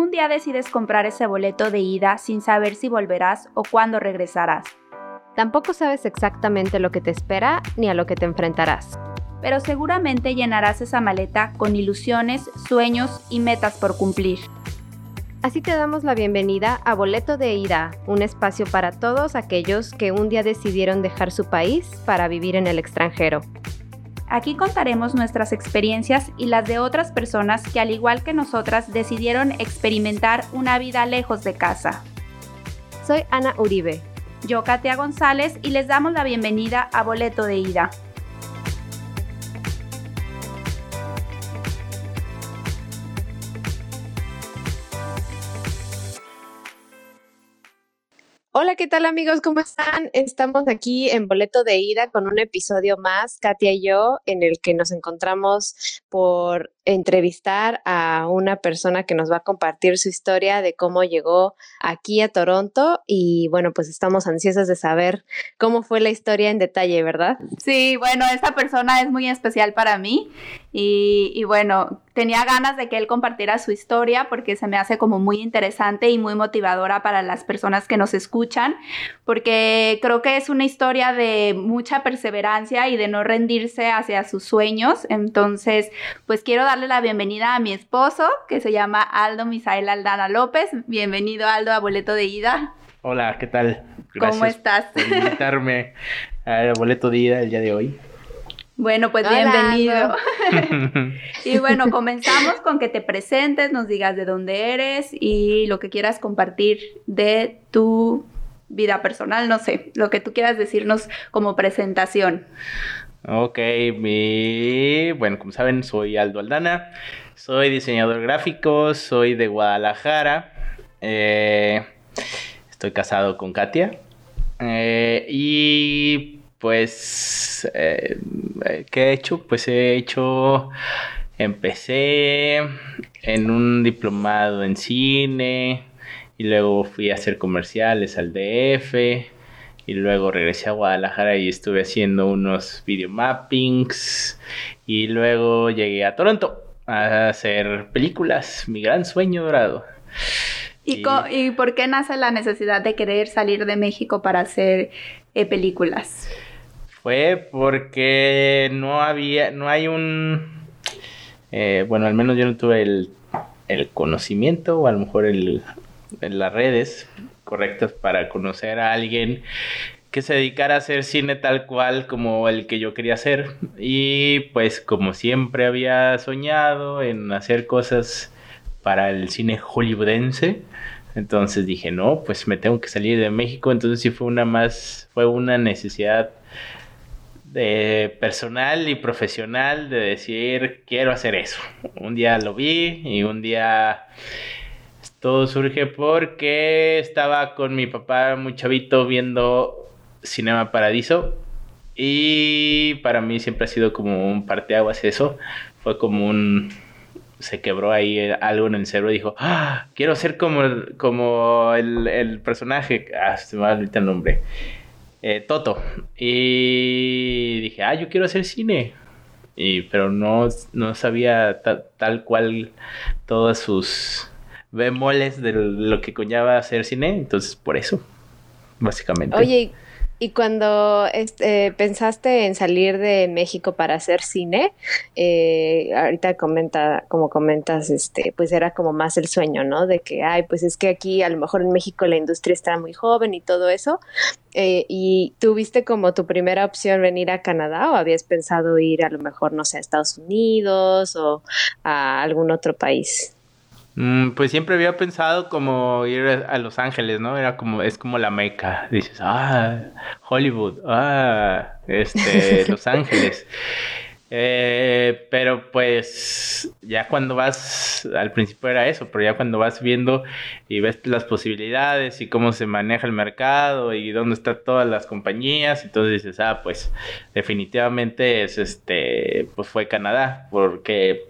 un día decides comprar ese boleto de ida sin saber si volverás o cuándo regresarás. Tampoco sabes exactamente lo que te espera ni a lo que te enfrentarás. Pero seguramente llenarás esa maleta con ilusiones, sueños y metas por cumplir. Así te damos la bienvenida a Boleto de Ida, un espacio para todos aquellos que un día decidieron dejar su país para vivir en el extranjero. Aquí contaremos nuestras experiencias y las de otras personas que al igual que nosotras decidieron experimentar una vida lejos de casa. Soy Ana Uribe. Yo, Katia González, y les damos la bienvenida a Boleto de Ida. Hola, ¿qué tal amigos? ¿Cómo están? Estamos aquí en Boleto de Ida con un episodio más, Katia y yo, en el que nos encontramos por entrevistar a una persona que nos va a compartir su historia de cómo llegó aquí a Toronto y bueno, pues estamos ansiosas de saber cómo fue la historia en detalle, ¿verdad? Sí, bueno, esta persona es muy especial para mí y, y bueno, tenía ganas de que él compartiera su historia porque se me hace como muy interesante y muy motivadora para las personas que nos escuchan, porque creo que es una historia de mucha perseverancia y de no rendirse hacia sus sueños. Entonces, pues quiero darle la bienvenida a mi esposo, que se llama Aldo Misael Aldana López. Bienvenido, Aldo, a Boleto de Ida. Hola, ¿qué tal? Gracias ¿Cómo estás? Por invitarme al Boleto de Ida el día de hoy. Bueno, pues bienvenido. y bueno, comenzamos con que te presentes, nos digas de dónde eres y lo que quieras compartir de tu vida personal, no sé, lo que tú quieras decirnos como presentación. Ok, mi... bueno, como saben, soy Aldo Aldana, soy diseñador gráfico, soy de Guadalajara, eh, estoy casado con Katia eh, y pues, eh, ¿qué he hecho? Pues he hecho, empecé en un diplomado en cine y luego fui a hacer comerciales al DF y luego regresé a Guadalajara y estuve haciendo unos videomappings y luego llegué a Toronto a hacer películas, mi gran sueño dorado. ¿Y, y... por qué nace la necesidad de querer salir de México para hacer eh, películas? Fue porque no había, no hay un, eh, bueno, al menos yo no tuve el, el conocimiento o a lo mejor el, en las redes correctas para conocer a alguien que se dedicara a hacer cine tal cual como el que yo quería hacer. Y pues como siempre había soñado en hacer cosas para el cine hollywoodense, entonces dije, no, pues me tengo que salir de México. Entonces sí fue una más, fue una necesidad de personal y profesional de decir, quiero hacer eso. Un día lo vi y un día todo surge porque estaba con mi papá muy chavito viendo Cinema Paradiso y para mí siempre ha sido como un parteaguas eso. Fue como un se quebró ahí algo en el cerebro y dijo, ¡Ah, quiero ser como, como el, personaje, ah, se me va el nombre, eh, Toto. Y dije, ah, yo quiero hacer cine. Y, pero no, no sabía tal cual todas sus bemoles de lo que conlleva hacer cine, entonces por eso, básicamente. Oye, y cuando este, pensaste en salir de México para hacer cine, eh, ahorita comenta, como comentas, este, pues era como más el sueño, ¿no? De que, ay, pues es que aquí a lo mejor en México la industria está muy joven y todo eso. Eh, ¿Y tuviste como tu primera opción venir a Canadá o habías pensado ir a lo mejor, no sé, a Estados Unidos o a algún otro país? Mm, pues siempre había pensado como ir a Los Ángeles, ¿no? Era como, es como la meca. Dices, ah, Hollywood, ah, este, Los Ángeles. Eh, pero pues ya cuando vas, al principio era eso, pero ya cuando vas viendo y ves las posibilidades y cómo se maneja el mercado y dónde están todas las compañías, entonces dices, ah, pues definitivamente es este, pues fue Canadá, porque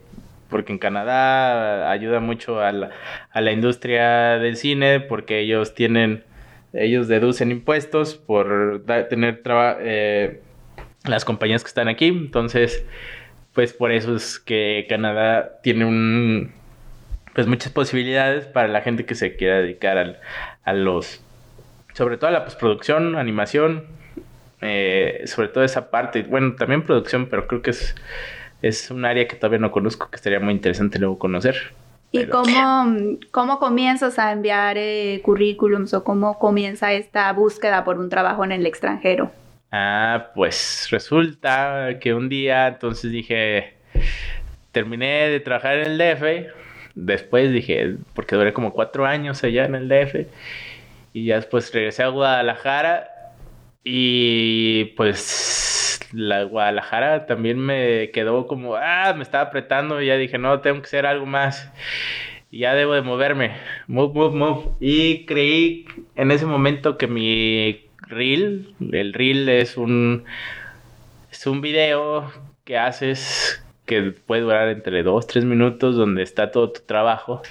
porque en Canadá ayuda mucho a la, industria del cine, porque ellos tienen, ellos deducen impuestos por tener eh, las compañías que están aquí, entonces, pues por eso es que Canadá tiene un, pues muchas posibilidades para la gente que se quiera dedicar al, a los, sobre todo a la postproducción, animación, eh, sobre todo esa parte, bueno, también producción, pero creo que es, es un área que todavía no conozco, que estaría muy interesante luego conocer. ¿Y cómo, cómo comienzas a enviar eh, currículums o cómo comienza esta búsqueda por un trabajo en el extranjero? Ah, pues resulta que un día entonces dije, terminé de trabajar en el DF, después dije, porque duré como cuatro años allá en el DF, y ya después regresé a Guadalajara y pues la Guadalajara también me quedó como, ah, me estaba apretando y ya dije, no, tengo que hacer algo más. Ya debo de moverme. Move, move, move. Y creí en ese momento que mi reel, el reel es un, es un video que haces que puede durar entre 2, 3 minutos donde está todo tu trabajo.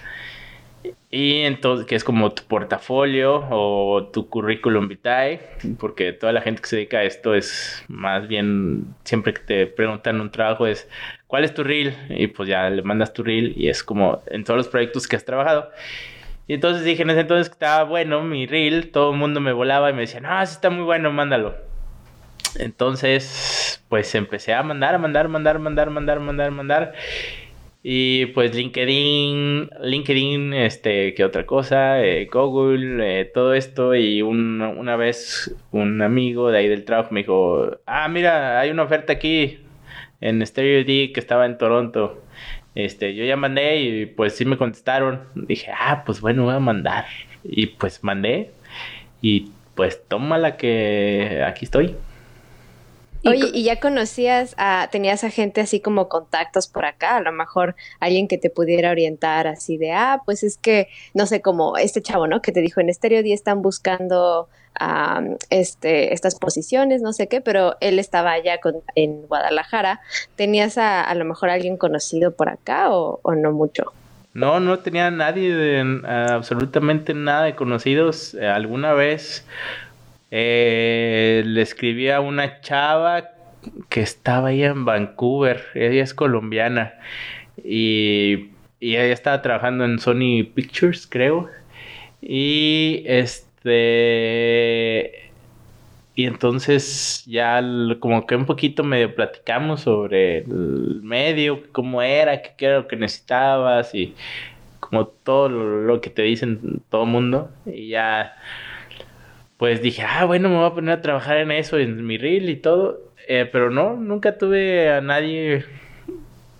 Y entonces, que es como tu portafolio o tu currículum vitae, porque toda la gente que se dedica a esto es más bien, siempre que te preguntan un trabajo es, ¿cuál es tu reel? Y pues ya le mandas tu reel y es como en todos los proyectos que has trabajado. Y entonces dije en ese entonces estaba bueno mi reel, todo el mundo me volaba y me decía, no, sí está muy bueno, mándalo. Entonces, pues empecé a mandar, a mandar, mandar, mandar, mandar, mandar, mandar. Y pues LinkedIn, LinkedIn, este, ¿qué otra cosa? Eh, Google, eh, todo esto. Y una vez un amigo de ahí del trabajo me dijo, ah, mira, hay una oferta aquí en Stereo D que estaba en Toronto. Este, yo ya mandé y pues sí me contestaron. Dije, ah, pues bueno, voy a mandar. Y pues mandé. Y pues tómala que aquí estoy. Oye, ¿y ya conocías a, tenías a gente así como contactos por acá? A lo mejor alguien que te pudiera orientar así de, ah, pues es que, no sé, como este chavo, ¿no? Que te dijo, en Estéreo Día están buscando este, estas posiciones, no sé qué, pero él estaba allá en Guadalajara. ¿Tenías a, a lo mejor alguien conocido por acá o, no mucho? No, no tenía nadie, de, absolutamente nada de conocidos. Eh, alguna vez eh, le escribí a una chava que estaba ahí en Vancouver. Ella es colombiana. Y, y ella estaba trabajando en Sony Pictures, creo. Y este. Y entonces ya como que un poquito medio platicamos sobre el medio, cómo era, qué era lo que necesitabas y como todo lo, que te dicen todo mundo. Y ya pues dije, ah, bueno, me voy a poner a trabajar en eso, en mi reel y todo. Eh, pero no, nunca tuve a nadie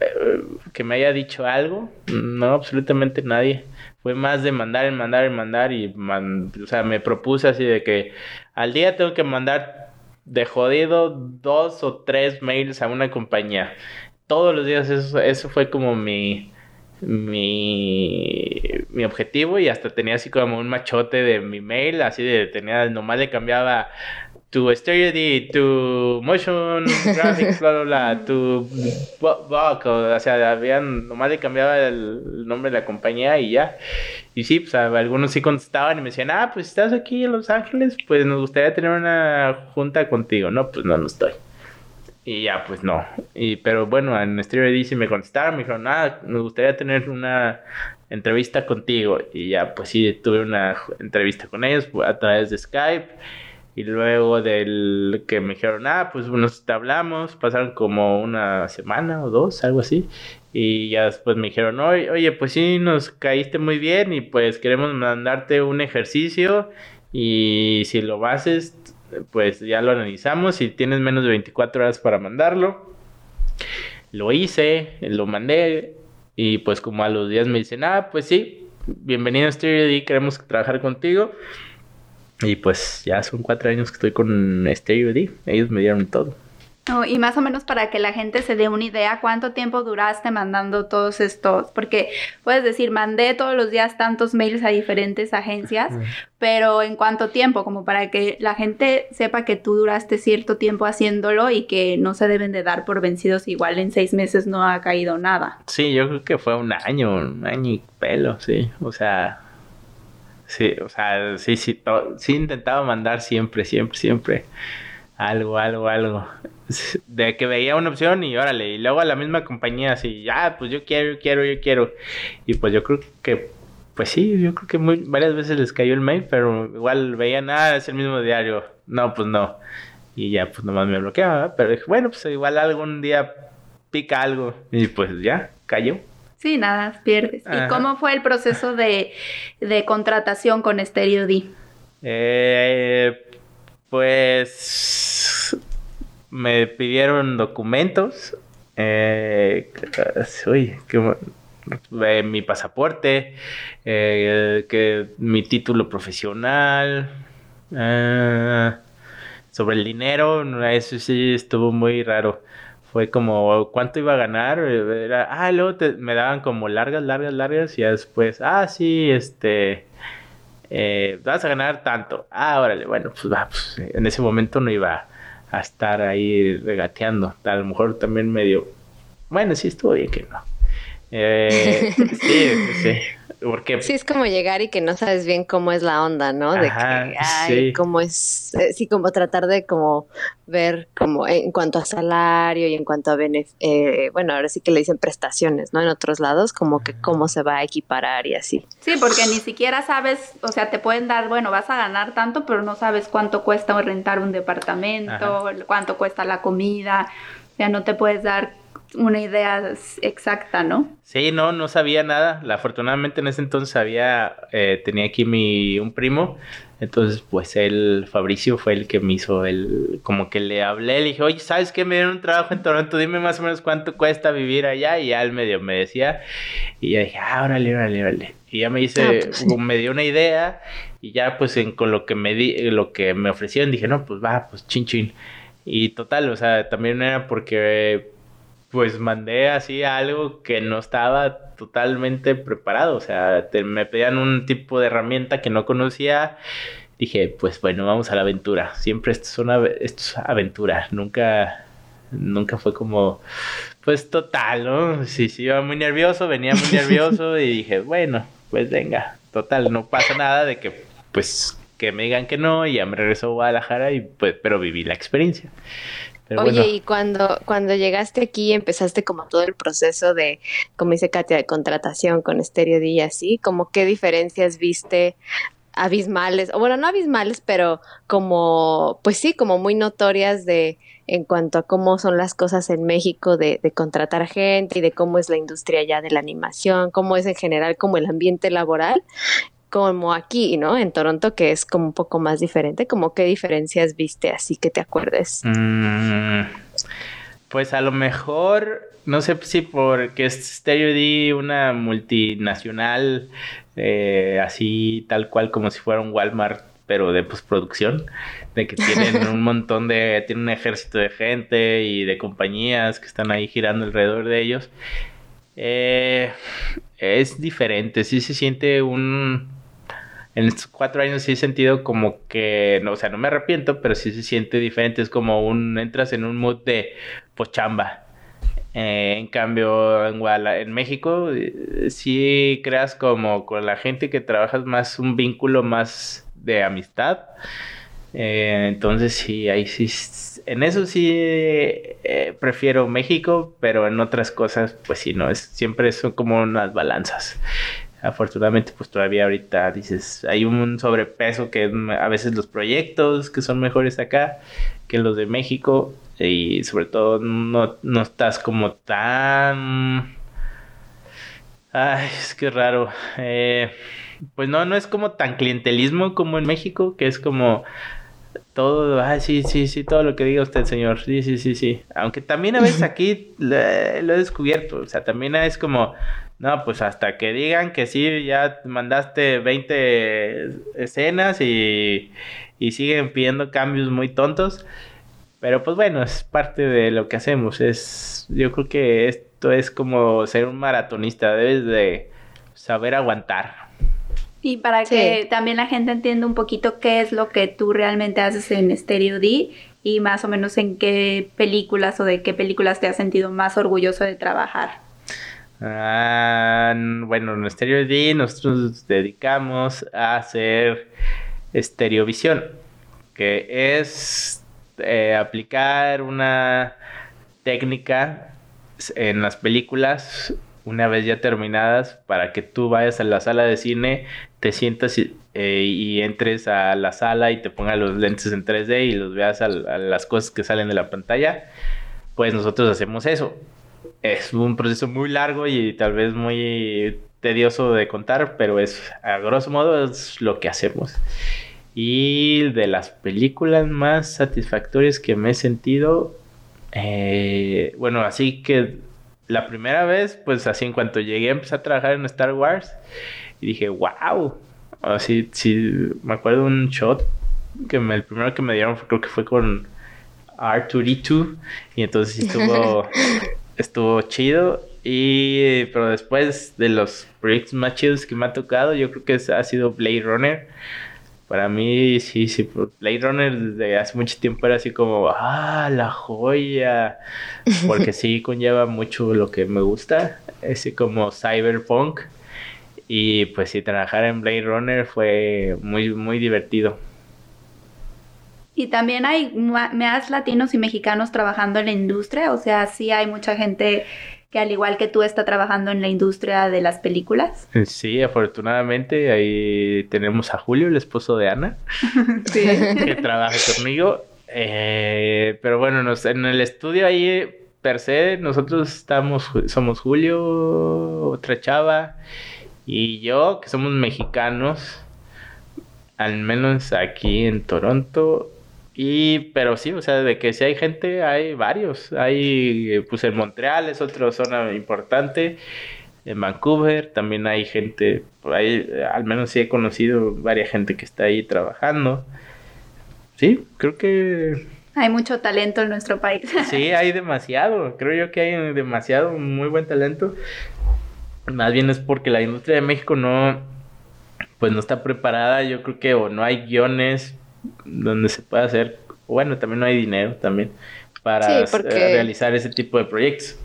eh, que me haya dicho algo. No, absolutamente nadie. Fue más de mandar, en mandar, en mandar y, o sea, me propuse así de que al día tengo que mandar de jodido dos o tres mails a una compañía. Todos los días eso, eso fue como mi, mi, mi objetivo y hasta tenía así como un machote de mi mail, así de tenía, nomás le cambiaba tu Stereo tu Motion Graphics, bla, bla, bla, tu Buck, o, sea, habían, nomás le cambiaba el nombre de la compañía y ya. Y sí, pues algunos sí contestaban y me decían, ah, pues estás aquí en Los Ángeles, pues nos gustaría tener una junta contigo. No, pues no, no estoy. Y ya, pues no. Y, pero bueno, en Stereo D sí me contestaron, me dijeron, ah, nos gustaría tener una entrevista contigo. Y ya, pues sí, tuve una entrevista con ellos a través de Skype. Y luego del que me dijeron, ah, pues nos hablamos, pasaron como una semana o dos, algo así. Y ya después me dijeron, oye, pues sí, nos caíste muy bien y pues queremos mandarte un ejercicio. Y si lo haces, pues ya lo analizamos y tienes menos de 24 horas para mandarlo. Lo hice, lo mandé y pues como a los días me dicen, ah, pues sí, bienvenido a StereoD, queremos trabajar contigo. Y pues ya son cuatro años que estoy con StereoD, ellos me dieron todo y más o menos para que la gente se dé una idea cuánto tiempo duraste mandando todos estos, porque puedes decir, mandé todos los días tantos mails a diferentes agencias, pero en cuánto tiempo, como para que la gente sepa que tú duraste cierto tiempo haciéndolo y que no se deben de dar por vencidos, igual en seis meses no ha caído nada. Sí, yo creo que fue un año, un año y pelo, sí, o sea, sí, o sea, sí, sí, sí intentaba mandar siempre, siempre, siempre algo, algo, algo. De que veía una opción y órale, y luego a la misma compañía así, ya, pues yo quiero, yo quiero, yo quiero. Y pues yo creo que, pues sí, yo creo que muy, varias veces les cayó el mail, pero igual veían, ah, es el mismo diario. No, pues no. Y ya, pues nomás me bloqueaba, pero dije, bueno, pues igual algún día pica algo. Y pues ya, cayó. Sí, nada, pierdes. ¿Y cómo fue el proceso de, de contratación con Stereo D? Eh, pues me pidieron documentos. Eh, uy, eh, mi pasaporte, eh, que mi título profesional, sobre el dinero, eso sí estuvo muy raro. Fue como, ¿cuánto iba a ganar? Ah, luego me daban como largas, largas, largas y después, ah, sí, este, eh, vas a ganar tanto. Ah, órale, bueno, pues va, pues, en ese momento no iba a estar ahí regateando. A lo mejor también medio, bueno, sí estuvo bien que no. Eh, sí, sí. Porque... Sí, es como llegar y que no sabes bien cómo es la onda, ¿no? De que, ay, cómo es, eh, sí, como tratar de como ver como en cuanto a salario y en cuanto a eh, bueno, ahora sí que le dicen prestaciones, ¿no? En otros lados, como que cómo se va a equiparar y así. Sí, porque ni siquiera sabes, o sea, te pueden dar, bueno, vas a ganar tanto, pero no sabes cuánto cuesta rentar un departamento, cuánto cuesta la comida, o sea, no te puedes dar una idea exacta, ¿no? Sí, no, no sabía nada. Afortunadamente en ese entonces había, eh, tenía aquí mi, un primo. Entonces, pues él, Fabricio, fue el que me hizo el, como que le hablé, le dije, oye, ¿sabes qué? Me dieron un trabajo en Toronto, dime más o menos cuánto cuesta vivir allá. Y ya él medio me decía, y ya dije, ah, órale, órale, órale. Y ya me hice, ah, pues me dio una idea, y ya pues en, con lo que me di, lo que me ofrecieron, dije, no, pues va, pues chin chin. Y total, o sea, también era porque pues mandé así algo que no estaba totalmente preparado. O sea, me pedían un tipo de herramienta que no conocía. Dije, pues bueno, vamos a la aventura. Siempre esto es una esto es aventura. Nunca, nunca fue como, pues total, ¿no? Sí, sí, iba muy nervioso, venía muy nervioso y dije, bueno, pues venga, total, no pasa nada de que, pues, que me digan que no y ya me regreso a Guadalajara y pues, pero viví la experiencia. Oye, y cuando, cuando llegaste aquí empezaste como todo el proceso de, como dice Katia, de contratación con Stereo D y así, como qué diferencias viste abismales, o bueno, no abismales, pero como, pues sí, como muy notorias de en cuanto a cómo son las cosas en México de, de contratar gente y de cómo es la industria ya de la animación, cómo es en general como el ambiente laboral como aquí, ¿no? En Toronto, que es como un poco más diferente. ¿Cómo qué diferencias viste así que te acuerdes? Mm, pues a lo mejor, no sé si porque es Stereo D una multinacional, eh, así tal cual como si fuera un Walmart, pero de postproducción, de que tienen un montón de, tienen un ejército de gente y de compañías que están ahí girando alrededor de ellos. Eh, es diferente, sí se siente un, en estos cuatro años sí he sentido como que, no, o sea, no me arrepiento, pero sí se siente diferente. Es como un, entras en un mood de pochamba. Eh, en cambio, en, en México, eh, sí creas como con la gente que trabajas más un vínculo más de amistad. Eh, entonces sí, ahí sí, en eso sí prefiero México, pero en otras cosas, pues sí, no, es, siempre son como unas balanzas afortunadamente pues todavía ahorita dices hay un sobrepeso que a veces los proyectos que son mejores acá que los de México y sobre todo no, no estás como tan ay es que raro eh, pues no no es como tan clientelismo como en México que es como todo, ay, sí, sí, sí, todo lo que diga usted, señor. Sí, sí, sí, sí. Aunque también a veces aquí lo he descubierto. O sea, también es como, no, pues hasta que digan que sí, ya mandaste 20 escenas y, y siguen pidiendo cambios muy tontos. Pero pues bueno, es parte de lo que hacemos. Es, yo creo que esto es como ser un maratonista, debes de saber aguantar. Y para que también la gente entienda un poquito qué es lo que tú realmente haces en Stereo D y más o menos en qué películas o de qué películas te has sentido más orgulloso de trabajar. Ah, bueno, en Stereo D nosotros nos dedicamos a hacer estereovisión, que es eh, aplicar una técnica en las películas una vez ya terminadas para que tú vayas a la sala de cine, te sientas y, eh, entres a la sala y te pongas los lentes en 3D y los veas a, las cosas que salen de la pantalla, pues nosotros hacemos eso. Es un proceso muy largo y tal vez muy tedioso de contar, pero es a grosso modo es lo que hacemos. Y de las películas más satisfactorias que me he sentido, eh, bueno, así que la primera vez, pues así en cuanto llegué, empecé a trabajar en Star Wars y dije, wow. Así, sí, me acuerdo un shot que el primero que me dieron creo que fue con R2D2 y entonces estuvo, estuvo chido. Y, pero después de los proyectos más chidos que me ha tocado, yo creo que ha sido Blade Runner para mí, sí, sí, Blade Runner desde hace mucho tiempo era así como, ah, la joya, porque sí conlleva mucho lo que me gusta, así como cyberpunk, y pues sí, trabajar en Blade Runner fue muy, muy divertido. Y también hay más latinos y mexicanos trabajando en la industria, o sea, sí hay mucha gente que al igual que tú está trabajando en la industria de las películas. Sí, afortunadamente ahí tenemos a Julio, el esposo de Ana, que trabaja conmigo. Eh, pero bueno, en el estudio ahí per se nosotros estamos, somos Julio, otra chava y yo, que somos mexicanos, al menos aquí en Toronto. Y, pero sí, o sea, de que si hay gente, hay varios. Hay, pues en Montreal es otra zona importante. En Vancouver también hay gente, ahí, al menos sí he conocido varias gente que está ahí trabajando. Sí, creo que... Hay mucho talento en nuestro país. Sí, hay demasiado. Creo yo que hay demasiado, muy buen talento. Más bien es porque la industria de México no, pues no está preparada. Yo creo que o no hay guiones donde se puede hacer, bueno, también no hay dinero también para realizar ese tipo de proyectos.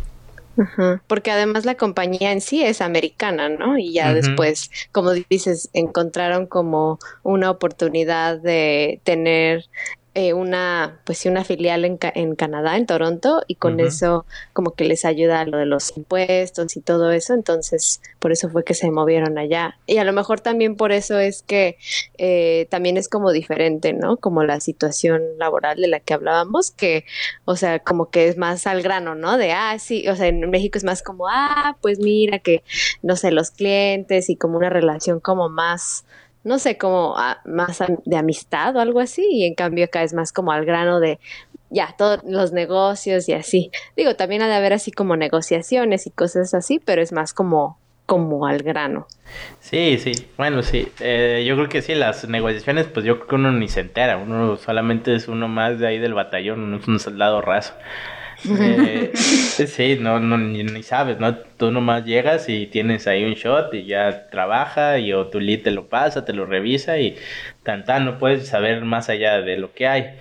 Porque además la compañía en sí es americana, ¿no? Y ya después, como dices, encontraron como una oportunidad de tener eh, una, pues sí, una filial en, en, Canadá, en Toronto, y con eso como que les ayuda lo de los impuestos y todo eso, entonces por eso fue que se movieron allá. Y a lo mejor también por eso es que eh, también es como diferente, ¿no? Como la situación laboral de la que hablábamos, que, o sea, como que es más al grano, ¿no? De, ah, sí, o sea, en México es más como, ah, pues mira que, no sé, los clientes y como una relación como más no sé, como más de amistad o algo así, y en cambio acá es más como al grano de ya, todos los negocios y así. Digo, también ha de haber así como negociaciones y cosas así, pero es más como como al grano. Sí, sí, bueno, sí, eh, yo creo que sí, las negociaciones, pues yo creo que uno ni se entera, uno solamente es uno más de ahí del batallón, uno es un soldado raso. Eh, sí, no, no ni, sabes, ¿no? Tú nomás llegas y tienes ahí un shot y ya trabaja y o tu lead te lo pasa, te lo revisa y tan tan, no puedes saber más allá de lo que hay.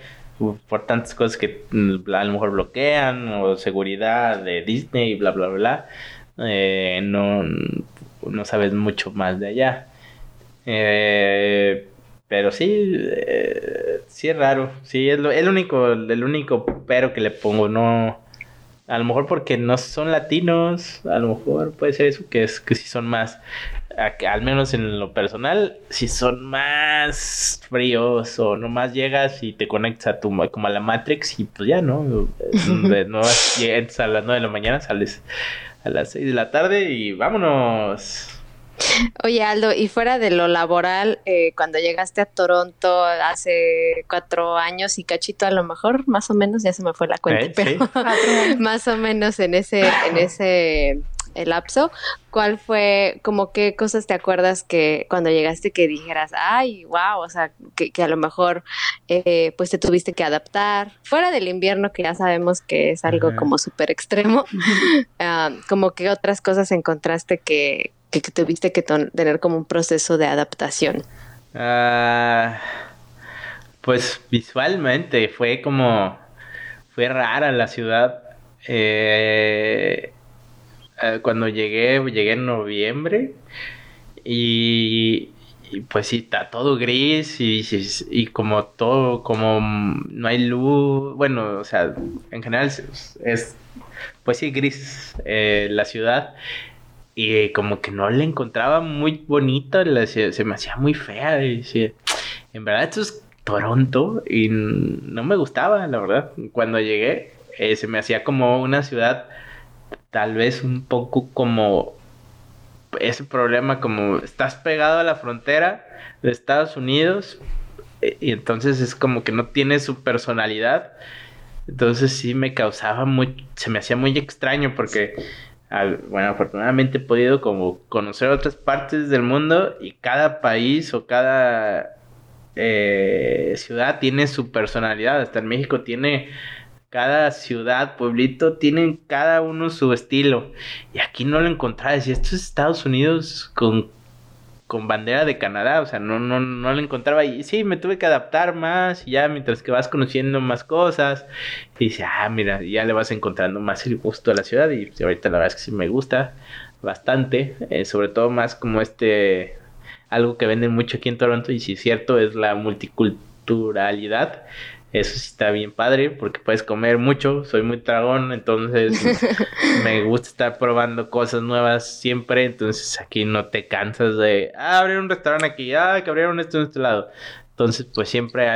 Por tantas cosas que mm, a lo mejor bloquean o seguridad de Disney y bla bla bla eh, no no sabes mucho más de allá. Eh, pero sí, eh, sí es raro. Sí, es lo, el único, el único pero que le pongo. No, a lo mejor porque no son latinos. A lo mejor puede ser eso, que es que si son más, al menos en lo personal, si son más fríos o nomás llegas y te conectas a tu, como a la Matrix y pues ya, ¿no? De nuevas, entras a las 9 de la mañana, sales a las 6 de la tarde y vámonos. Oye, Aldo, y fuera de lo laboral, eh, cuando llegaste a Toronto hace cuatro años y cachito, a lo mejor, más o menos, ya se me fue la cuenta, pero más o menos en ese, en ese lapso, ¿cuál fue, como qué cosas te acuerdas que cuando llegaste que dijeras, ay, wow, o sea, que, a lo mejor eh, pues te tuviste que adaptar, fuera del invierno que ya sabemos que es algo como súper extremo, ah, como que otras cosas encontraste que, que, tuviste que tener como un proceso de adaptación? Ah, pues visualmente fue como, fue rara la ciudad. Eh, eh, cuando llegué, llegué en noviembre y, y pues sí, está todo gris y, y, como todo, como no hay luz, bueno, o sea, en general es, pues sí, gris eh, la ciudad y como que no la encontraba muy bonita, se me hacía muy fea y en verdad esto es Toronto y no me gustaba, la verdad. Cuando llegué eh, se me hacía como una ciudad tal vez un poco como ese problema como estás pegado a la frontera de Estados Unidos eh, y entonces es como que no tiene su personalidad. Entonces sí me causaba muy, se me hacía muy extraño porque, bueno, afortunadamente he podido como conocer otras partes del mundo y cada país o cada eh, ciudad tiene su personalidad. Hasta en México tiene cada ciudad, pueblito, tienen cada uno su estilo. Y aquí no lo encontraba. Y esto es Estados Unidos con, con bandera de Canadá. O sea, no, no, no lo encontraba. Y sí, me tuve que adaptar más. ya mientras que vas conociendo más cosas. Y dice, ah, mira, ya le vas encontrando más el gusto a la ciudad. Y ahorita la verdad es que sí me gusta bastante. Eh, sobre todo más como este. Algo que venden mucho aquí en Toronto. Y si es cierto, es la multiculturalidad eso sí está bien padre porque puedes comer mucho. Soy muy tragón, entonces me gusta estar probando cosas nuevas siempre. Entonces aquí no te cansas de ah, abrir un restaurante aquí, ah, que abrieron esto en este lado. Entonces, pues siempre,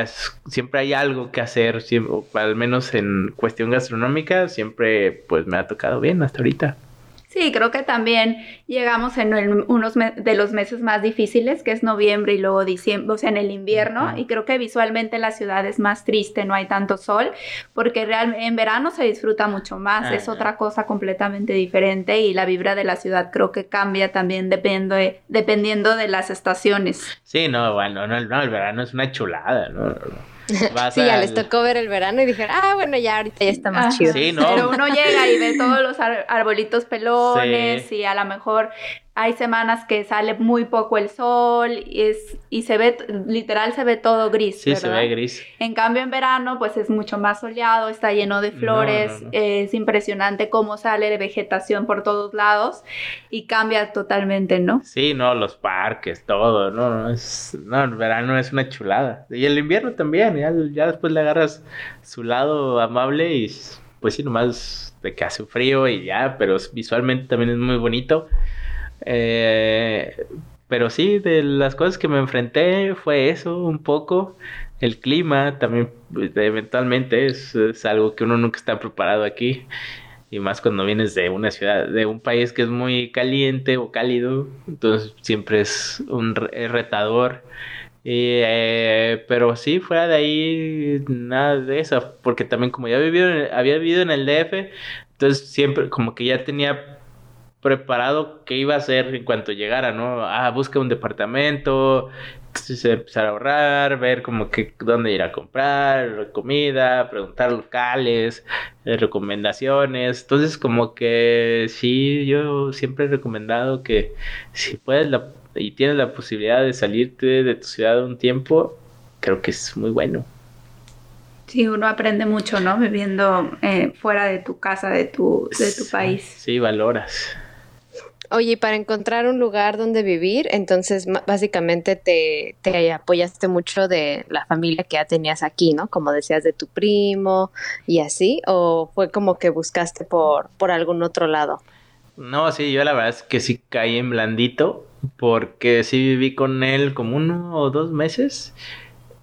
siempre hay algo que hacer, siempre, al menos en cuestión gastronómica, siempre pues me ha tocado bien hasta ahorita. Sí, creo que también llegamos en unos de los meses más difíciles, que es noviembre y luego diciembre, o sea, en el invierno, y creo que visualmente la ciudad es más triste, no hay tanto sol, porque realmente en verano se disfruta mucho más, es otra cosa completamente diferente y la vibra de la ciudad creo que cambia también dependiendo de, dependiendo de las estaciones. Sí, no, bueno, no, no el verano es una chulada, ¿no? Sí, ya les tocó ver el verano y dijeron, ah, bueno, ya ahorita ya está más chido. Sí, ¿no? Pero uno llega y ve todos los arbolitos pelones y a lo mejor hay semanas que sale muy poco el sol y, es, y se ve, literal se ve todo gris. Sí, se ve gris. En cambio en verano pues es mucho más soleado, está lleno de flores, es impresionante cómo sale de vegetación por todos lados y cambia totalmente, ¿no? Sí, no, los parques, todo, no, es, no, el verano es una chulada. Y el invierno también, ya, ya después le agarras su lado amable y pues sí, nomás de que hace frío y ya, pero visualmente también es muy bonito. Eh, pero sí, de las cosas que me enfrenté fue eso un poco. El clima también eventualmente es, algo que uno nunca está preparado aquí. Y más cuando vienes de una ciudad, de un país que es muy caliente o cálido. Entonces siempre es un retador. Eh, pero sí, fuera de ahí, nada de eso. Porque también como ya vivido, había vivido en el DF, entonces siempre como que ya tenía preparado qué iba a hacer en cuanto llegara, ¿no? Ah, busca un departamento, empezar a ahorrar, ver como que dónde ir a comprar comida, preguntar locales, eh, recomendaciones. Entonces, como que sí, yo siempre he recomendado que si puedes y tienes la posibilidad de salirte de tu ciudad un tiempo, creo que es muy bueno. Sí, uno aprende mucho, ¿no? Viviendo eh, fuera de tu casa, de tu, de tu país. Sí, valoras. Oye, para encontrar un lugar donde vivir, entonces básicamente te, te, apoyaste mucho de la familia que ya tenías aquí, ¿no? Como decías, de tu primo y así, o fue como que buscaste por, por algún otro lado? No, sí, yo la verdad es que sí caí en blandito, porque sí viví con él como uno o dos meses.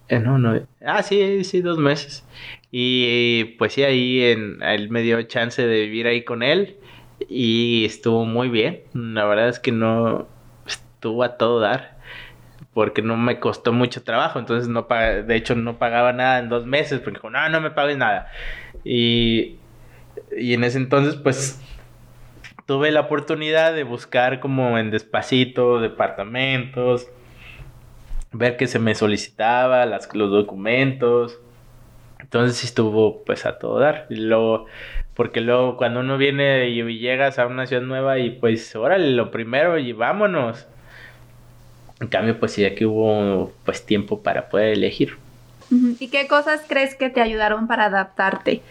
Eh, no, no, ah, sí, sí, dos meses. Y pues sí, ahí en, él me dio chance de vivir ahí con él y estuvo muy bien. La verdad es que no estuvo a todo dar porque no me costó mucho trabajo, entonces no de hecho no pagaba nada en dos meses porque dijo, no, no me pagues nada. Y, y en ese entonces pues tuve la oportunidad de buscar como en despacito departamentos, ver que se me solicitaba, las, los documentos. Entonces estuvo pues a todo dar. Luego porque luego cuando uno viene y llegas a una ciudad nueva y pues, órale, lo primero y vámonos. En cambio, pues sí, aquí hubo pues tiempo para poder elegir. ¿Y qué cosas crees que te ayudaron para adaptarte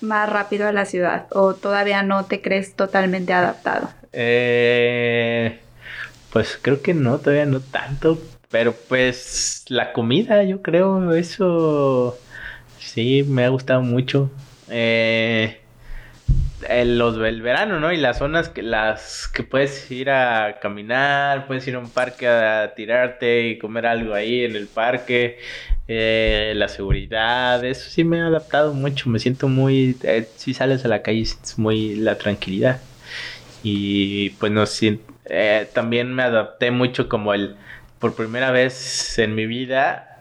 más rápido a la ciudad? ¿O todavía no te crees totalmente adaptado? Eh, Pues creo que no, todavía no tanto. Pero pues la comida, yo creo, eso sí me ha gustado mucho. Eh, el, los, el verano, ¿no? Y las zonas que las que puedes ir a caminar, puedes ir a un parque a tirarte y comer algo ahí en el parque. Eh, la seguridad, eso sí me ha adaptado mucho. Me siento muy. Eh, si sales a la calle, sientes muy la tranquilidad. Y pues no eh, también me adapté mucho como el. Por primera vez en mi vida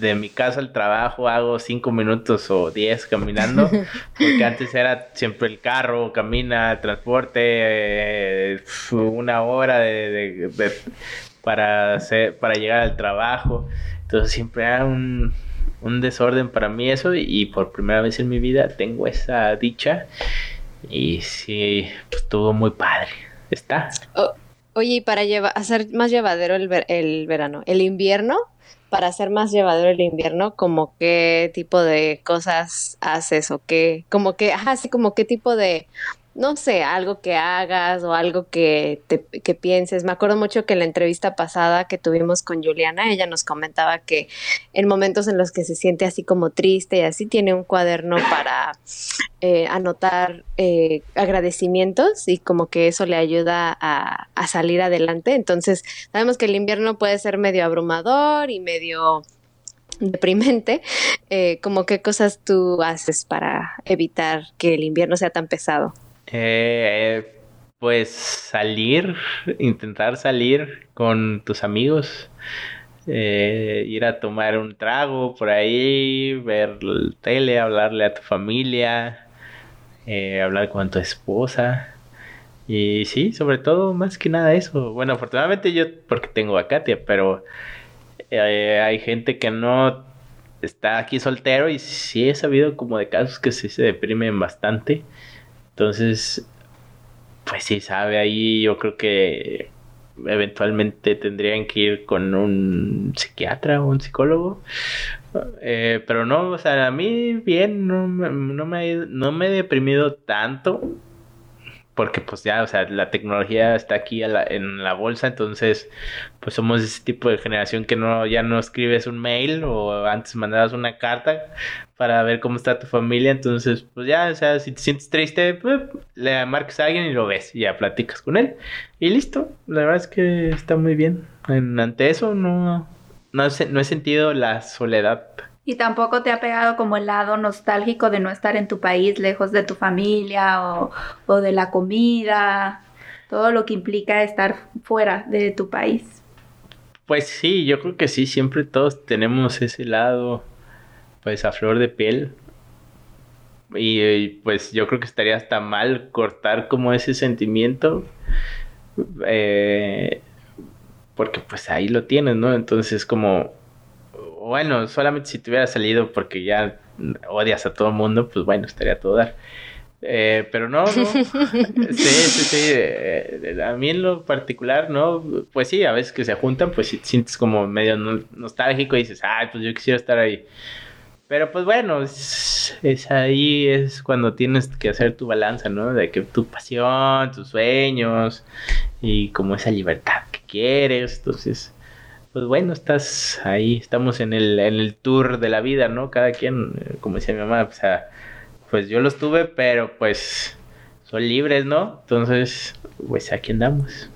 de mi casa al trabajo hago cinco minutos o diez caminando, porque antes era siempre el carro, camina, transporte, eh, una hora de, para, hacer, para llegar al trabajo. Entonces siempre era un, desorden para mí eso y, por primera vez en mi vida tengo esa dicha y sí, pues, estuvo muy padre. Está. oye, y para hacer más llevadero el, el verano, el invierno, para hacer más llevadero el invierno, como qué tipo de cosas haces o qué, como que, ajá, sí, como qué tipo de, no sé, algo que hagas o algo que, te, pienses. Me acuerdo mucho que en la entrevista pasada que tuvimos con Juliana, ella nos comentaba que en momentos en los que se siente así como triste y así, tiene un cuaderno para eh, anotar eh, agradecimientos y como que eso le ayuda a, a salir adelante. Entonces, sabemos que el invierno puede ser medio abrumador y medio deprimente, eh, como qué cosas tú haces para evitar que el invierno sea tan pesado. Eh, pues salir, intentar salir con tus amigos, eh, ir a tomar un trago por ahí, ver tele, hablarle a tu familia, eh, hablar con tu esposa. Y sí, sobre todo, más que nada eso. Bueno, afortunadamente yo, porque tengo a Katia, pero hay gente que no está aquí soltero y sí he sabido como de casos que sí se deprimen bastante. Entonces, pues sí, sabe, ahí yo creo que eventualmente tendrían que ir con un psiquiatra o un psicólogo. Eh, pero no, o sea, a mí bien, no, no, me, no me he deprimido tanto porque pues ya, o sea, la tecnología está aquí en la bolsa, entonces pues somos ese tipo de generación que no ya no escribes un mail o antes mandabas una carta para ver cómo está tu familia, entonces pues ya, o sea, si te sientes triste, pues le marcas a alguien y lo ves y ya platicas con él y listo, la verdad es que está muy bien. ante eso no, no, no he sentido la soledad. Y tampoco te ha pegado como el lado nostálgico de no estar en tu país, lejos de tu familia o, de la comida, todo lo que implica estar fuera de tu país. Pues sí, yo creo que sí, siempre todos tenemos ese lado, pues a flor de piel. Y, pues yo creo que estaría hasta mal cortar como ese sentimiento. Eh, porque pues ahí lo tienes, ¿no? Entonces como bueno, solamente si te hubiera salido porque ya odias a todo el mundo, pues bueno, estaría todo dar. Eh, pero no, no. sí, sí, sí. Eh, a mí en lo particular, no. Pues sí, a veces que se juntan, pues si sientes como medio nostálgico y dices, ay, pues yo quisiera estar ahí. Pero pues bueno, es, es, ahí es cuando tienes que hacer tu balanza, ¿no? De que tu pasión, tus sueños y como esa libertad que quieres. Entonces, pues bueno, estás ahí, estamos en el, en el tour de la vida, ¿no? Cada quien, eh, como decía mi mamá, o sea, pues yo los tuve, pero pues son libres, ¿no? Entonces, pues aquí andamos.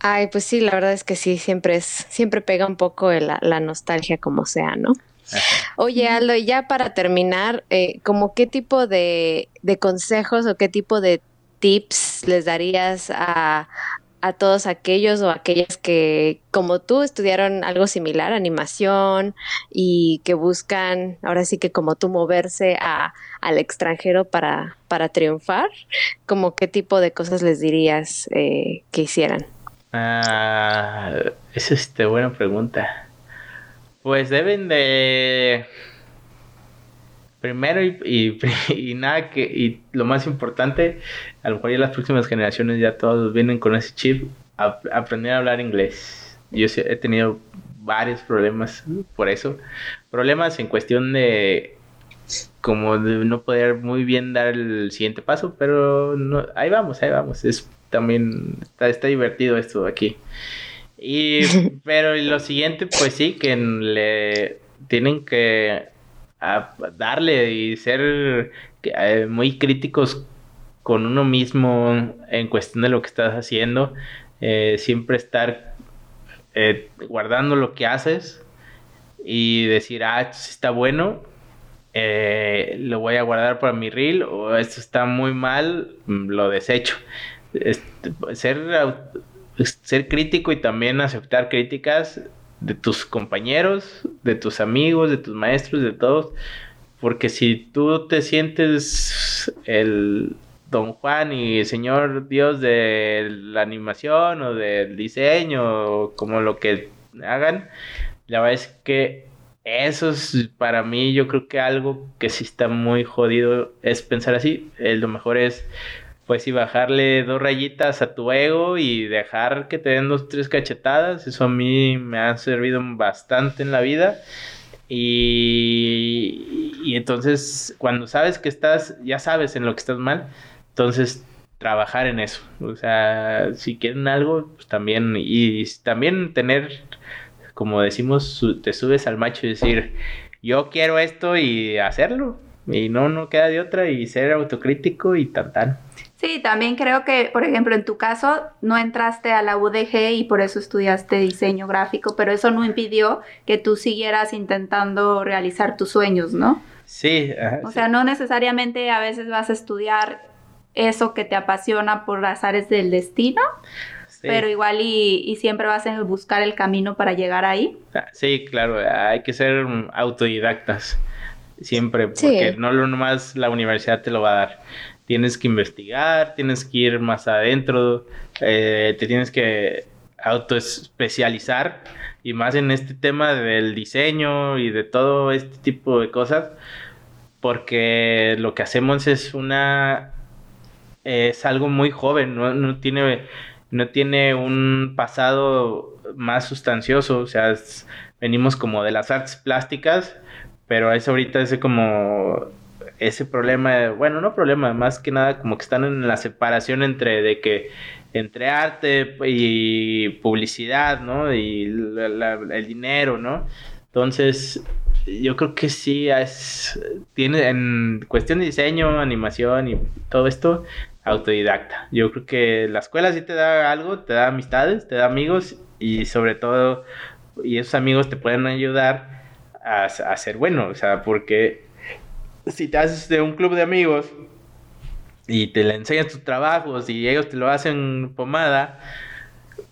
Ay, pues sí, la verdad es que sí, siempre es, siempre pega un poco la, la nostalgia como sea, ¿no? Oye, Aldo, y ya para terminar, eh, ¿como qué tipo de, de consejos o qué tipo de tips les darías a, a todos aquellos o aquellas que, como tú, estudiaron algo similar, animación, y que buscan, ahora sí que como tú, moverse a, al extranjero para, para triunfar, como qué tipo de cosas les dirías eh, que hicieran? Ah, esa es este, buena pregunta. Pues deben de primero y, y, nada que y lo más importante a lo mejor ya las próximas generaciones ya todos vienen con ese chip aprender a hablar inglés. Yo he tenido varios problemas por eso. Problemas en cuestión de como de no poder muy bien dar el siguiente paso pero no ahí vamos ahí vamos. Es también está, está divertido esto aquí. Y, pero lo siguiente, pues sí, que le tienen que darle y ser eh, muy críticos con uno mismo en cuestión de lo que estás haciendo. Eh, siempre estar eh, guardando lo que haces y decir, ah, sí está bueno, lo voy a guardar para mi reel o esto está muy mal, lo desecho. Este, ser, ser crítico y también aceptar críticas de tus compañeros, de tus amigos, de tus maestros, de todos. Porque si tú te sientes el don Juan y señor Dios de la animación o del diseño o como lo que hagan, la verdad es que eso es para mí yo creo que algo que sí está muy jodido es pensar así. lo mejor es pues sí, bajarle dos rayitas a tu ego y dejar que te den dos, tres cachetadas. Eso a mí me ha servido bastante en la vida. Y entonces, cuando sabes que estás, ya sabes en lo que estás mal, entonces trabajar en eso. O sea, si quieren algo, pues también, y también tener, como decimos, te subes al macho y decir, yo quiero esto y hacerlo. Y no, no queda de otra y ser autocrítico y tan tan. Sí, también creo que, por ejemplo, en tu caso no entraste a la UDG y por eso estudiaste diseño gráfico, pero eso no impidió que tú siguieras intentando realizar tus sueños, ¿no? Sí. o sea, no necesariamente a veces vas a estudiar eso que te apasiona por las áreas del destino, pero igual y, siempre vas a buscar el camino para llegar ahí. Ah, sí, claro, hay que ser autodidactas siempre, porque no lo nomás la universidad te lo va a dar. Tienes que investigar, tienes que ir más adentro, eh, te tienes que autoespecializar y más en este tema del diseño y de todo este tipo de cosas, porque lo que hacemos es una es algo muy joven, no, tiene no tiene un pasado más sustancioso, o sea, venimos como de las artes plásticas, pero es ahorita ese como ese problema, bueno, no problema, más que nada como que están en la separación entre de que entre arte y publicidad, ¿no? Y el dinero, ¿no? Entonces, yo creo que sí es tiene en cuestión de diseño, animación y todo esto autodidacta. Yo creo que la escuela sí te da algo, te da amistades, te da amigos y sobre todo y esos amigos te pueden ayudar a, a ser bueno, o sea, porque si te haces de un club de amigos y te le enseñas tus trabajos y ellos te lo hacen pomada,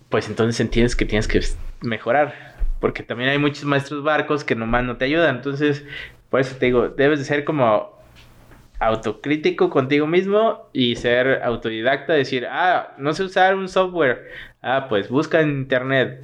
pues entonces entiendes que tienes que mejorar. Porque también hay muchos maestros barcos que nomás no te ayudan. Entonces, por eso te digo, debes de ser como autocrítico contigo mismo y ser autodidacta, decir, ah, no sé usar un software. Ah, pues busca en internet.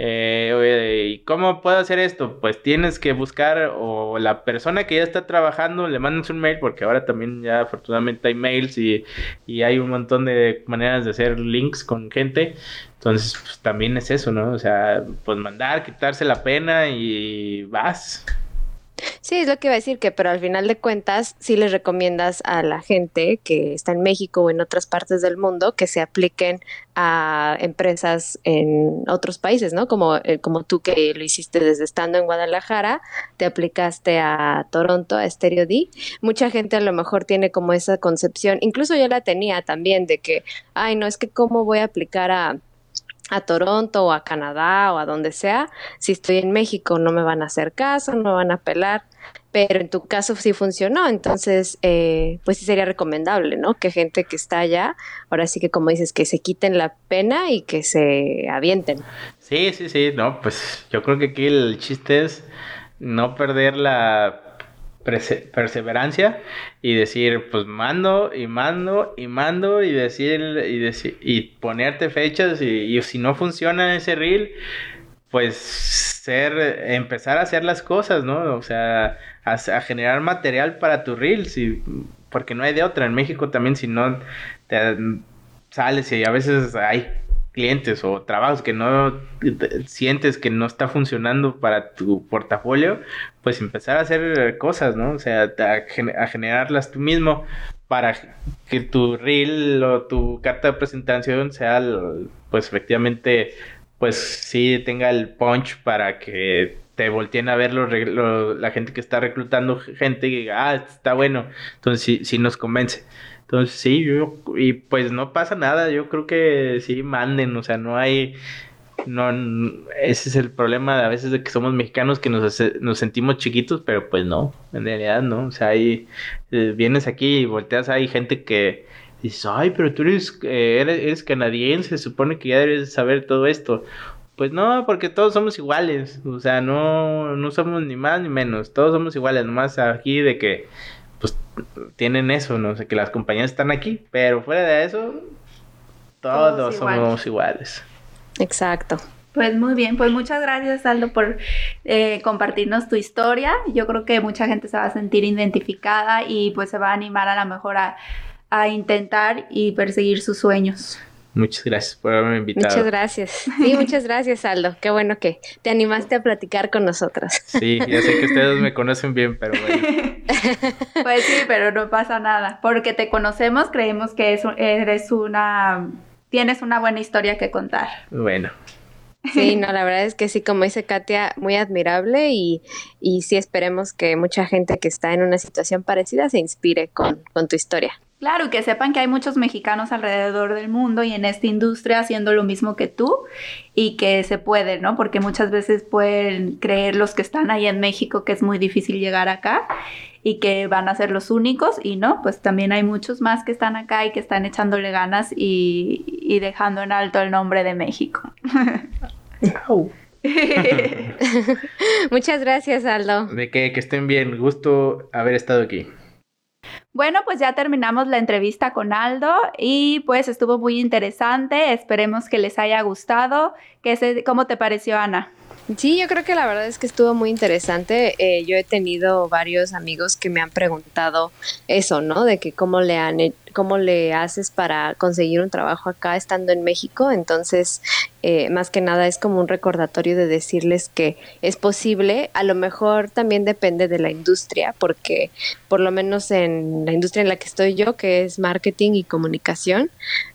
Eh, ¿Y cómo puedo hacer esto? Pues tienes que buscar o la persona que ya está trabajando, le mandas un mail, porque ahora también ya afortunadamente hay mails y, y hay un montón de maneras de hacer links con gente. Entonces, pues también es eso, ¿no? O sea, pues mandar, quitarse la pena y vas. Sí, es lo que iba a decir, que pero al final de cuentas sí les recomiendas a la gente que está en México o en otras partes del mundo que se apliquen a empresas en otros países, ¿no? Como, eh, como tú que lo hiciste desde estando en Guadalajara, te aplicaste a Toronto, a Stereo D. Mucha gente a lo mejor tiene como esa concepción, incluso yo la tenía también, de que, ay, no, es que cómo voy a aplicar a a Toronto o a Canadá o a donde sea, si estoy en México no me van a hacer caso, no me van a pelar, pero en tu caso sí funcionó, entonces eh, pues sí sería recomendable, ¿no? Que gente que está allá, ahora sí que como dices, que se quiten la pena y que se avienten. Sí, sí, sí, no, pues yo creo que aquí el chiste es no perder la perseverancia y decir, pues mando y mando y mando y decir y decir y ponerte fechas y, si no funciona ese reel, pues ser empezar a hacer las cosas, ¿no? O sea, a, generar material para tu reel, si, porque no hay de otra. En México también si no te sales y a veces hay clientes o trabajos que no sientes que no está funcionando para tu portafolio, pues empezar a hacer cosas, ¿no? O sea, a, generarlas tú mismo, para que tu reel o tu carta de presentación sea, pues efectivamente, pues sí tenga el punch para que te volteen a ver la gente que está reclutando gente y diga, ah, está bueno. Entonces sí, sí nos convence. Entonces sí, yo, y pues no pasa nada, yo creo que sí manden, o sea, no hay no, ese es el problema a veces de que somos mexicanos que nos, nos sentimos chiquitos, pero pues no, en realidad no. O sea, ahí eh, vienes aquí y volteas, hay gente que dices, ay, pero tú eres, eh, eres, canadiense, se supone que ya debes saber todo esto. Pues no, porque todos somos iguales, o sea, no, no somos ni más ni menos, todos somos iguales, nomás aquí de que, tienen eso, no sé, que las compañías están aquí, pero fuera de eso, todos, somos iguales. Exacto. Pues muy bien, pues muchas gracias Aldo por eh, compartirnos tu historia. Yo creo que mucha gente se va a sentir identificada y pues se va a animar a lo mejor a, intentar y perseguir sus sueños. Muchas gracias por haberme invitado. Muchas gracias. Sí, muchas gracias, Aldo. Qué bueno que te animaste a platicar con nosotros. Sí, ya sé que ustedes me conocen bien, pero bueno. Pues sí, pero no pasa nada. Porque te conocemos, creemos que eres una tienes una buena historia que contar. Bueno. Sí, no, la verdad es que sí, como dice Katia, muy admirable y, y sí esperemos que mucha gente que está en una situación parecida se inspire con, con tu historia. Claro, y que sepan que hay muchos mexicanos alrededor del mundo y en esta industria haciendo lo mismo que tú y que se puede, ¿no? Porque muchas veces pueden creer los que están ahí en México que es muy difícil llegar acá y que van a ser los únicos y no, pues también hay muchos más que están acá y que están echándole ganas y, dejando en alto el nombre de México. Muchas gracias, Aldo. De que, que estén bien, gusto haber estado aquí. Bueno, pues ya terminamos la entrevista con Aldo y pues estuvo muy interesante. Esperemos que les haya gustado. ¿Cómo te pareció, Ana? Sí, yo creo que la verdad es que estuvo muy interesante. Eh, yo he tenido varios amigos que me han preguntado eso, ¿no? De que cómo le han, cómo le haces para conseguir un trabajo acá estando en México. Entonces, eh, más que nada es como un recordatorio de decirles que es posible. A lo mejor también depende de la industria, porque por lo menos en la industria en la que estoy yo, que es marketing y comunicación,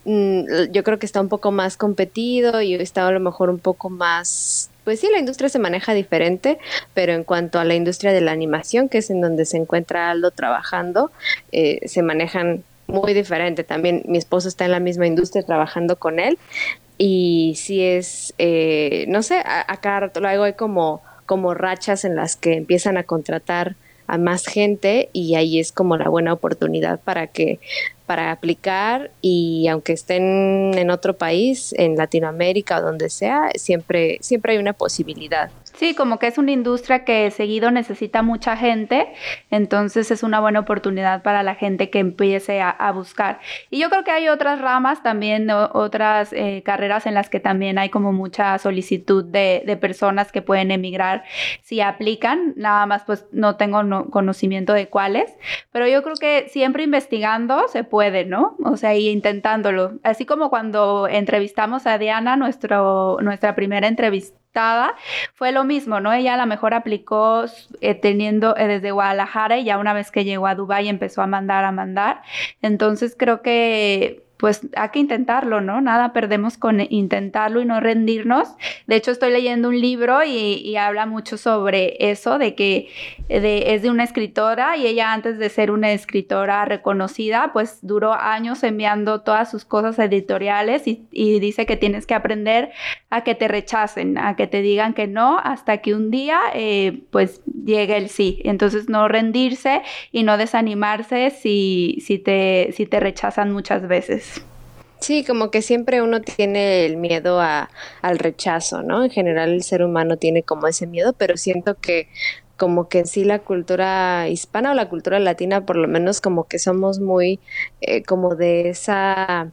mm, yo creo que está un poco más competido y está a lo mejor un poco más pues sí, la industria se maneja diferente, pero en cuanto a la industria de la animación, que es en donde se encuentra Aldo trabajando, eh, se manejan muy diferente. También mi esposo está en la misma industria trabajando con él y sí es, eh, no sé, acá rato luego hay como, como rachas en las que empiezan a contratar a más gente y ahí es como la buena oportunidad para que para aplicar y aunque estén en otro país, en Latinoamérica o donde sea, siempre siempre hay una posibilidad. Sí, como que es una industria que seguido necesita mucha gente, entonces es una buena oportunidad para la gente que empiece a, buscar. Y yo creo que hay otras ramas también, otras eh, carreras en las que también hay como mucha solicitud de, personas que pueden emigrar si aplican, nada más pues no tengo conocimiento de cuáles, pero yo creo que siempre investigando se puede, ¿no? O sea, y intentándolo. Así como cuando entrevistamos a Diana, nuestro, nuestra primera entrevista fue lo mismo, ¿no? Ella a lo mejor aplicó eh, teniendo eh, desde Guadalajara y ya una vez que llegó a Dubái empezó a mandar, a mandar. Entonces creo que pues hay que intentarlo, ¿no? Nada perdemos con intentarlo y no rendirnos. De hecho, estoy leyendo un libro y, habla mucho sobre eso, de que es de una escritora y ella antes de ser una escritora reconocida, pues duró años enviando todas sus cosas editoriales y, dice que tienes que aprender a que te rechacen, a que te digan que no, hasta que un día eh, pues llegue el sí. Entonces no rendirse y no desanimarse si, si, te, si te rechazan muchas veces. Sí, como que siempre uno tiene el miedo a, al rechazo, ¿no? En general el ser humano tiene como ese miedo, pero siento que como que en sí la cultura hispana o la cultura latina por lo menos como que somos muy eh, como de esa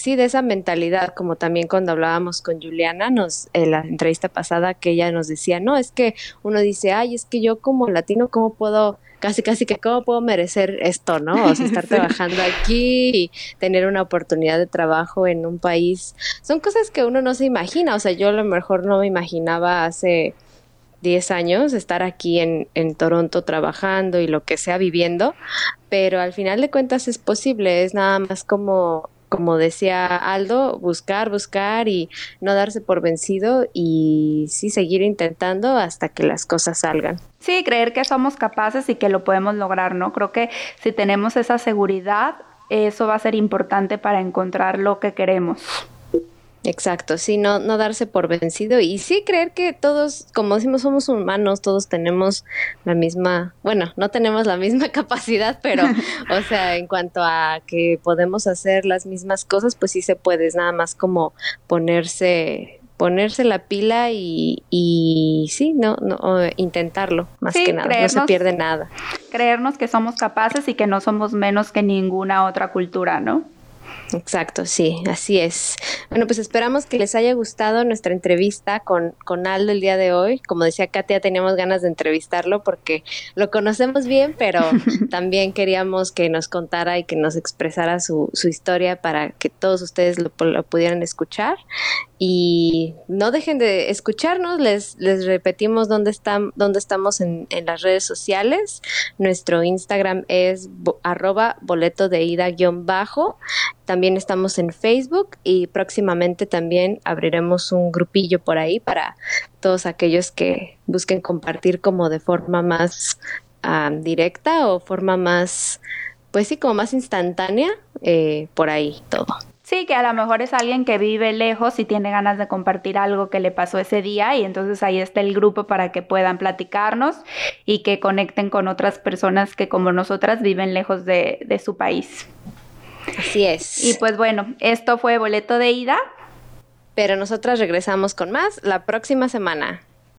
sí de esa mentalidad como también cuando hablábamos con Juliana nos en la entrevista pasada que ella nos decía no es que uno dice ay es que yo como latino cómo puedo casi, casi que cómo puedo merecer esto, ¿no? O sea, estar trabajando aquí y tener una oportunidad de trabajo en un país. Son cosas que uno no se imagina, o sea, yo a lo mejor no me imaginaba hace 10 años, estar aquí en, en Toronto trabajando y lo que sea viviendo, pero al final de cuentas es posible, es nada más como como decía Aldo, buscar, buscar y no darse por vencido y sí seguir intentando hasta que las cosas salgan. Sí, creer que somos capaces y que lo podemos lograr, ¿no? Creo que si tenemos esa seguridad, eso va a ser importante para encontrar lo que queremos. Exacto, sí, no, no darse por vencido y sí creer que todos, como decimos, somos humanos, todos tenemos la misma, bueno, no tenemos la misma capacidad, pero, o sea, en cuanto a que podemos hacer las mismas cosas, pues sí se puede, es nada más como ponerse ponerse la pila y, y sí, no, no intentarlo, más que nada, no se pierde nada. Creernos que somos capaces y que no somos menos que ninguna otra cultura, ¿no? Exacto, sí, así es. Bueno, pues esperamos que les haya gustado nuestra entrevista con, con Aldo el día de hoy. Como decía Katia, teníamos ganas de entrevistarlo porque lo conocemos bien, pero también queríamos que nos contara y que nos expresara su, su historia para que todos ustedes lo, lo pudieran escuchar. Y no dejen de escucharnos, les, les repetimos dónde, están, dónde estamos en, en, las redes sociales. Nuestro Instagram es arroba boleto de ida guion bajo. También estamos en Facebook y próximamente también abriremos un grupillo por ahí para todos aquellos que busquen compartir como de forma más directa o forma más, pues sí, como más instantánea, eh, por ahí todo. Sí, que a lo mejor es alguien que vive lejos y tiene ganas de compartir algo que le pasó ese día y entonces ahí está el grupo para que puedan platicarnos y que conecten con otras personas que como nosotras viven lejos de, de su país. Así es. Y pues bueno, esto fue boleto de ida. Pero nosotras regresamos con más la próxima semana.